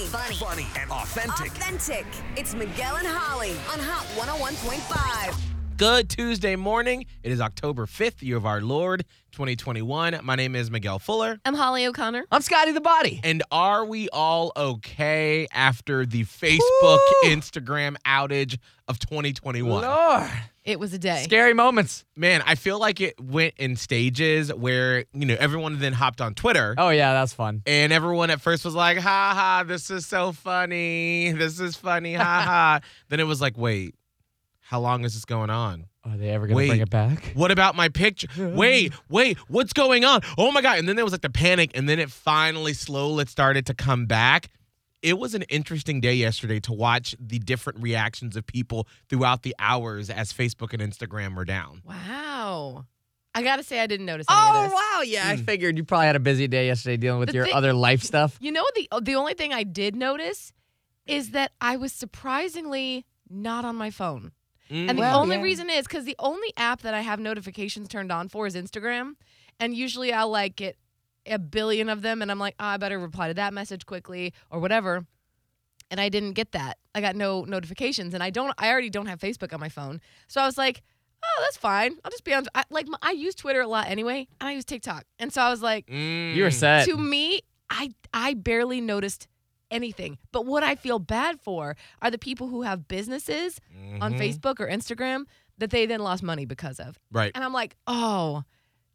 Funny, Funny. funny, funny, and authentic. Authentic. It's Miguel and Holly on Hot 101.5. Good Tuesday morning. It is October 5th, year of our Lord, 2021. My name is Miguel Fuller. I'm Holly O'Connor. I'm Scotty the Body. And are we all okay after the Facebook, Woo! Instagram outage of 2021? Lord. It was a day. Scary moments. Man, I feel like it went in stages where, you know, everyone then hopped on Twitter. Oh, yeah, that's fun. And everyone at first was like, ha ha, this is so funny. This is funny, ha ha. Then it was like, wait, how long is this going on? Are they ever going to bring it back? What about my picture? Wait, wait, what's going on? Oh my God. And then there was like the panic, and then it finally slowly started to come back. It was an interesting day yesterday to watch the different reactions of people throughout the hours as Facebook and Instagram were down. Wow. I got to say, I didn't notice any of Oh, this. wow. Yeah, I Mm. figured you probably had a busy day yesterday dealing with The your thing- other life stuff. You know, the the only thing I did notice is that I was surprisingly not on my phone. And the Well, only yeah. reason is because the only app that I have notifications turned on for is Instagram. And usually I'll like get a billion of them and I'm like, oh, I better reply to that message quickly or whatever. And I didn't get that. I got no notifications and I don't, I already don't have Facebook on my phone. So I was like, oh, that's fine. I'll just be on, I, like, I use Twitter a lot anyway and I use TikTok. And so I was like, Mm. You were set. to me, I I barely noticed anything. But what I feel bad for are the people who have businesses on Mhm. Facebook or Instagram that they then lost money because of. Right. And I'm like, "Oh,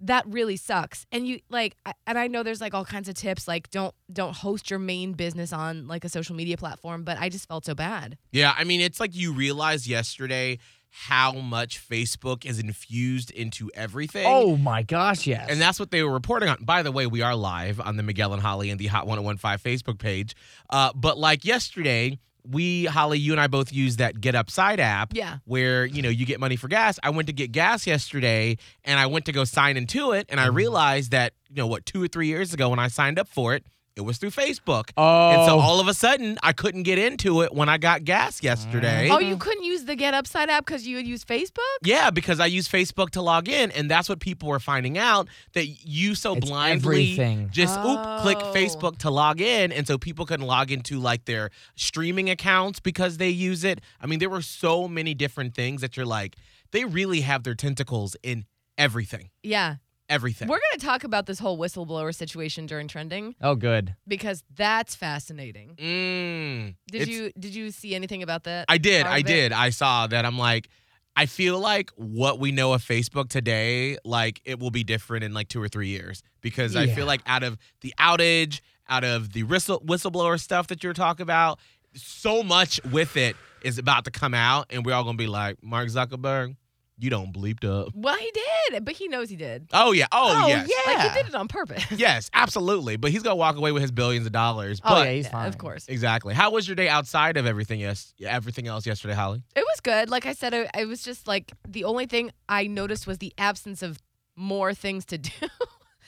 that really sucks." And you like and I know there's like all kinds of tips like don't don't host your main business on like a social media platform, but I just felt so bad. Yeah. I mean, it's like you realized yesterday how much Facebook is infused into everything. Oh, my gosh, yes. And that's what they were reporting on. By the way, we are live on the Miguel and Holly and the Hot 1015 Facebook page. Uh, but like yesterday, we, Holly, you and I both use that Get Upside app. Yeah. Where, you know, you get money for gas. I went to get gas yesterday and I went to go sign into it. And I mm. realized that, you know, what, two or three years ago when I signed up for it, it was through Facebook. oh. And so oh. all of a sudden, I couldn't get into it when I got gas yesterday. Oh, you couldn't use the Get Upside app cuz you had used Facebook? Yeah, because I use Facebook to log in, and that's what people were finding out that you so It's blindly everything. just oop click Oh. Facebook to log in, and so people couldn't log into like their streaming accounts because they use it. I mean, there were so many different things that you're like, they really have their tentacles in everything, Yeah. Everything. We're going to talk about this whole whistleblower situation during trending oh, good. because that's fascinating. Mm, Did it's- you did you see anything about that? I did. part I of it? did. I saw that. I'm like, I feel like what we know of Facebook today, like it will be different in like two or three years because I Yeah. feel like out of the outage, out of the whistle, whistleblower stuff that you're talking about, so much with it is about to come out, and we're all gonna be like, Mark Zuckerberg, you don't bleeped up. Well, he did, but he knows he did. Oh yeah. Oh, Oh, yes. yeah. Like he did it on purpose. Yes, absolutely. But he's gonna walk away with his billions of dollars. Oh, But yeah, he's fine. of course. exactly. How was your day outside of everything? Yes, everything else yesterday, Holly. It was good. Like I said, it, it was just like the only thing I noticed was the absence of more things to do.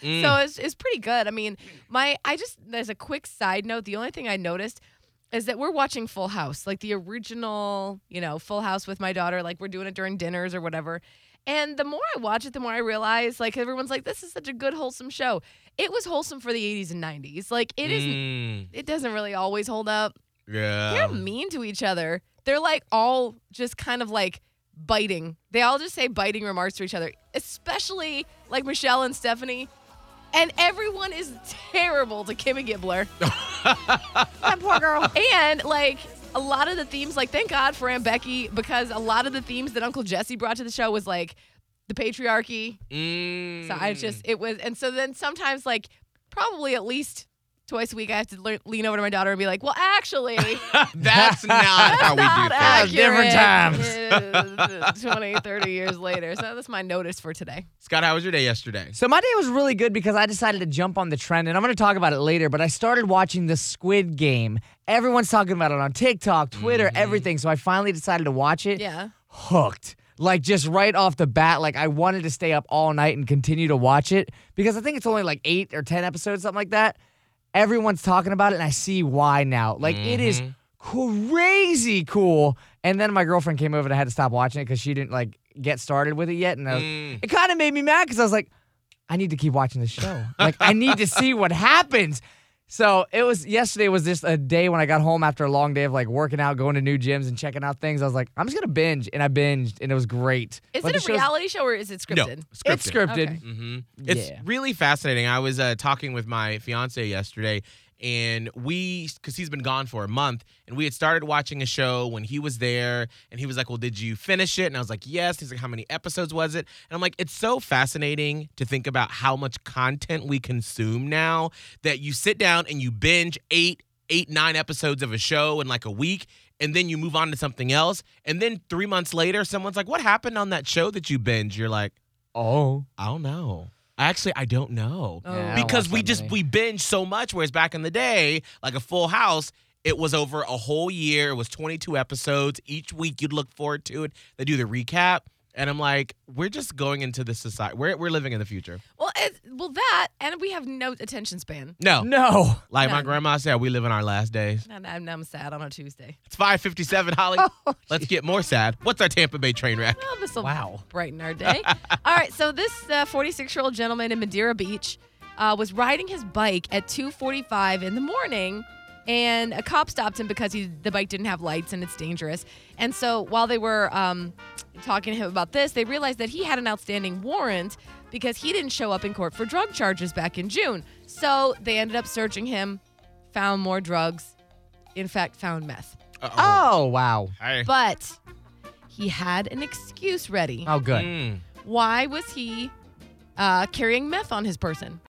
Mm. so it's, it's pretty good. I mean, my I just there's a quick side note. The only thing I noticed is that we're watching Full House, like the original, you know, Full House with my daughter. Like we're doing it during dinners or whatever. And the more I watch it, the more I realize, like everyone's like, this is such a good wholesome show. It was wholesome for the 80s and 90s. Like it is. Mm, It doesn't really always hold up. yeah. They're mean to each other. They're like all just kind of like biting. They all just say biting remarks to each other, especially like Michelle and Stephanie. And everyone is terrible to Kimmy Gibbler. that poor girl. And like a lot of the themes, like thank God for Aunt Becky because a lot of the themes that Uncle Jesse brought to the show was like the patriarchy. Mm. So I just it was, and so then sometimes like probably at least twice a week I have to le- lean over to my daughter and be like, "Well, actually, That's not how we not do things. Different times. 20, 30 years later. So that's my notice for today. Scott, how was your day yesterday? So my day was really good because I decided to jump on the trend, and I'm going to talk about it later. But I started watching the Squid Game. Everyone's talking about it on TikTok, Twitter, mm-hmm. everything. So I finally decided to watch it. Yeah. Hooked. Like just right off the bat, like I wanted to stay up all night and continue to watch it because I think it's only like eight or ten episodes, something like that. Everyone's talking about it, and I see why now. Like it is crazy cool. And then my girlfriend came over, and I had to stop watching it because she didn't like get started with it yet, and I was, Mm. it kind of made me mad because I was like, I need to keep watching the show. Like I need to see what happens. So it was yesterday was just a day when I got home after a long day of like working out, going to new gyms and checking out things. I was like, I'm just gonna binge, and I binged, and it was great. Is But it a show's- reality show or is it No, scripted? scripted. It's scripted. Okay. hmm It's Yeah. really fascinating. I was uh, talking with my fiance yesterday, and we, because he's been gone for a month, and we had started watching a show when he was there, and he was like, "Well, did you finish it?" And I was like, "Yes." He's like, "How many episodes was it?" And I'm like, "It's so fascinating to think about how much content we consume now that you sit down and you binge eight, eight, nine episodes of a show in like a week." And then you move on to something else. And then three months later, someone's like, What happened on that show that you binge? You're like, Oh, I don't know. Actually, I don't know Oh. Yeah, I don't because we just many. we binge so much. Whereas back in the day, like a Full House, it was over a whole year. It was 22 episodes each week. You'd look forward to it. They do the recap, and I'm like, we're just going into this society. We're we're living in the future. Well, it, well, that and we have no attention span. No, no. like my None. grandma said, we live in our last days. And I'm, I'm sad on a Tuesday. It's 5:57, Holly. Let's get more sad. What's our Tampa Bay train wreck? Well, this will Wow. brighten our day. All right, so this 46 year old gentleman in Madeira Beach uh, was riding his bike at 2:45 in the morning, and a cop stopped him because he the bike didn't have lights and it's dangerous. And so while they were um, talking to him about this, they realized that he had an outstanding warrant because he didn't show up in court for drug charges back in June. So they ended up searching him, found more drugs. In fact, found meth. Uh-oh. Oh wow. Hey. But he had an excuse ready. Oh good. Mm. Why was he uh, carrying meth on his person?